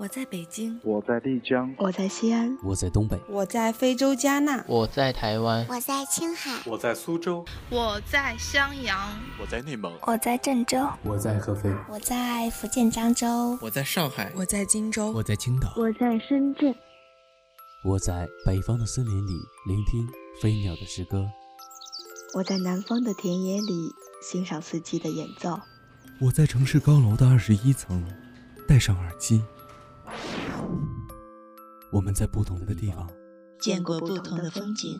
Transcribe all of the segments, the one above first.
我在北京，我在丽江，我在西安，我在东北，我在非洲加纳，我在台湾，我在青海，我在苏州，我在襄阳，我在内蒙，我在郑州，我在合肥，我在福建漳州，我在上海，我在荆州，我在青岛，我在深圳，我在北方的森林里聆听飞鸟的诗歌，我在南方的田野里欣赏四季的演奏，我在城市高楼的二十一层戴上耳机。我们在不同的地方见过不同的风景，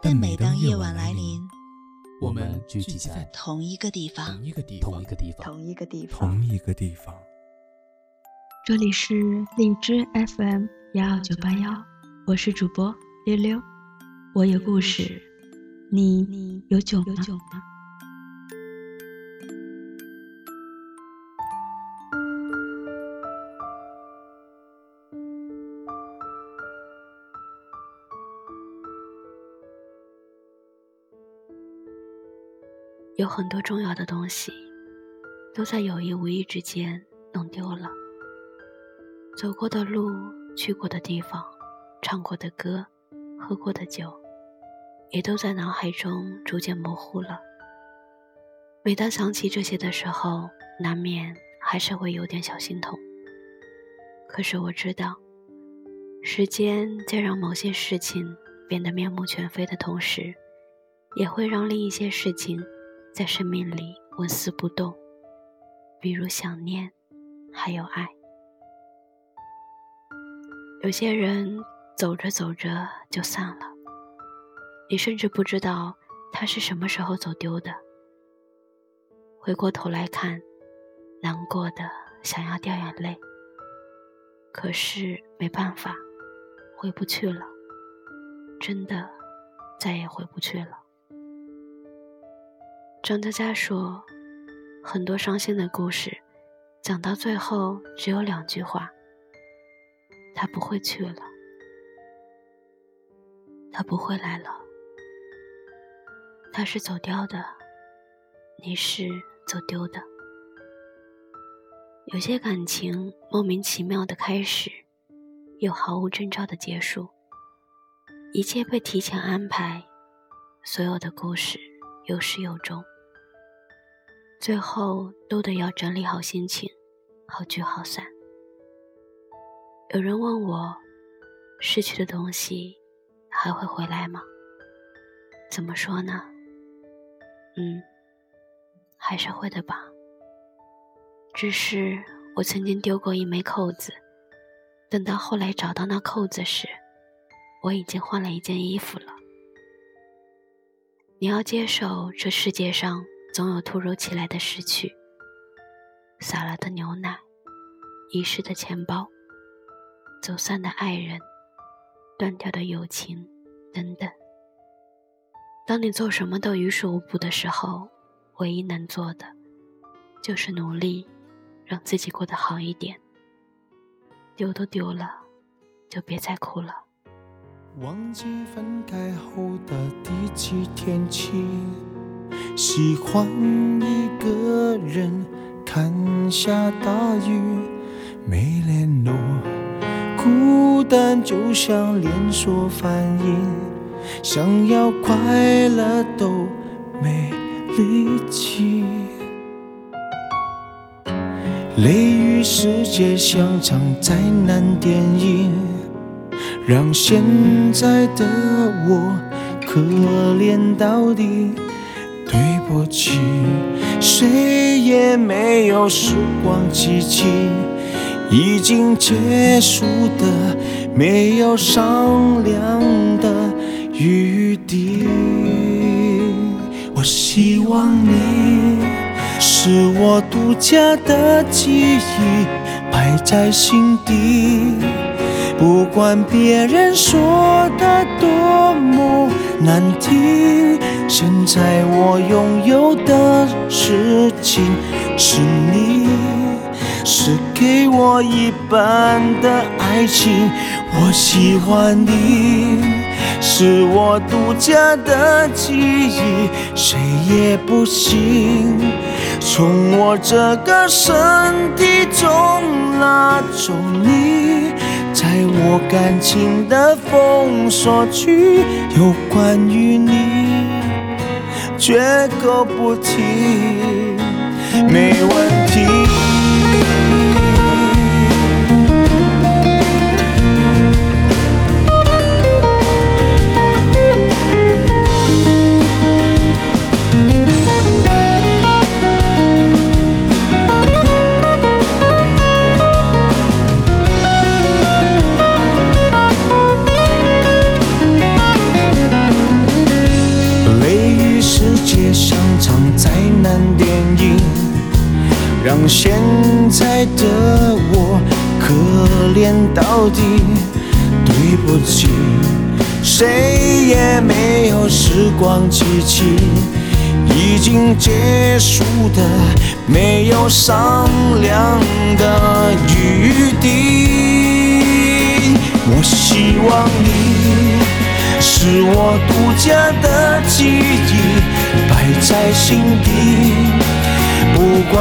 但每当夜晚来临，我们聚集在同一个地方，同一个地方，同一个地方，同一个地方，同一个地方。这里是荔枝 FM 幺二九八幺，我是主播溜溜，我有故事，你有酒吗？有很多重要的东西，都在有意无意之间弄丢了。走过的路，去过的地方，唱过的歌，喝过的酒，也都在脑海中逐渐模糊了。每当想起这些的时候，难免还是会有点小心痛。可是我知道，时间在让某些事情变得面目全非的同时，也会让另一些事情。在生命里纹丝不动，比如想念，还有爱。有些人走着走着就散了，你甚至不知道他是什么时候走丢的。回过头来看，难过的想要掉眼泪，可是没办法，回不去了，真的再也回不去了。张嘉佳说：“很多伤心的故事，讲到最后只有两句话：他不会去了，他不会来了，他是走掉的，你是走丢的。有些感情莫名其妙的开始，又毫无征兆的结束，一切被提前安排，所有的故事有始有终。”最后都得要整理好心情，好聚好散。有人问我，失去的东西还会回来吗？怎么说呢？嗯，还是会的吧。只是我曾经丢过一枚扣子，等到后来找到那扣子时，我已经换了一件衣服了。你要接受这世界上。总有突如其来的失去，洒了的牛奶，遗失的钱包，走散的爱人，断掉的友情，等等。当你做什么都于事无补的时候，唯一能做的，就是努力，让自己过得好一点。丢都丢了，就别再哭了。忘记分开后的第几天起。喜欢一个人看下大雨，没联络，孤单就像连锁反应，想要快乐都没力气。雷雨世界像场灾难电影，让现在的我可怜到底。不起，谁也没有时光机器，已经结束的没有商量的余地。我希望你是我独家的记忆，摆在心底，不管别人说的多么难听。现在我拥有的事情是你，是给我一半的爱情。我喜欢你，是我独家的记忆，谁也不行从我这个身体中拉走你，在我感情的封锁区，有关于你，绝口不提，没问题。让现在的我可怜到底。对不起，谁也没有时光机器，已经结束的没有商量的余地。我希望你。是我独家的记忆，摆在心底。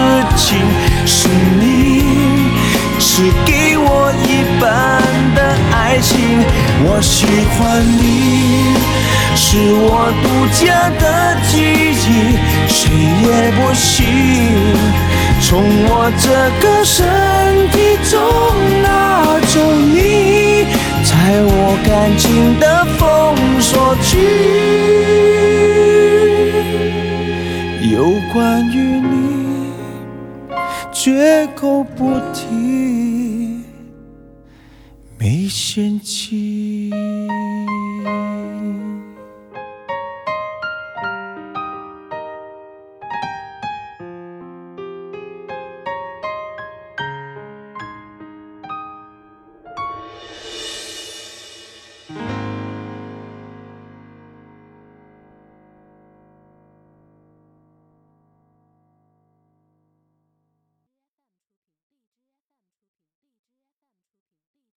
事情是你，是给我一半的爱情。我喜欢你，是我独家的记忆，谁也不行。从我这个身体口不提，没嫌弃。